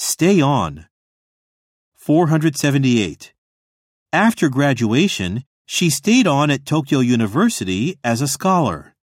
Stay on. 478. After graduation, she stayed on at Tokyo University as a scholar.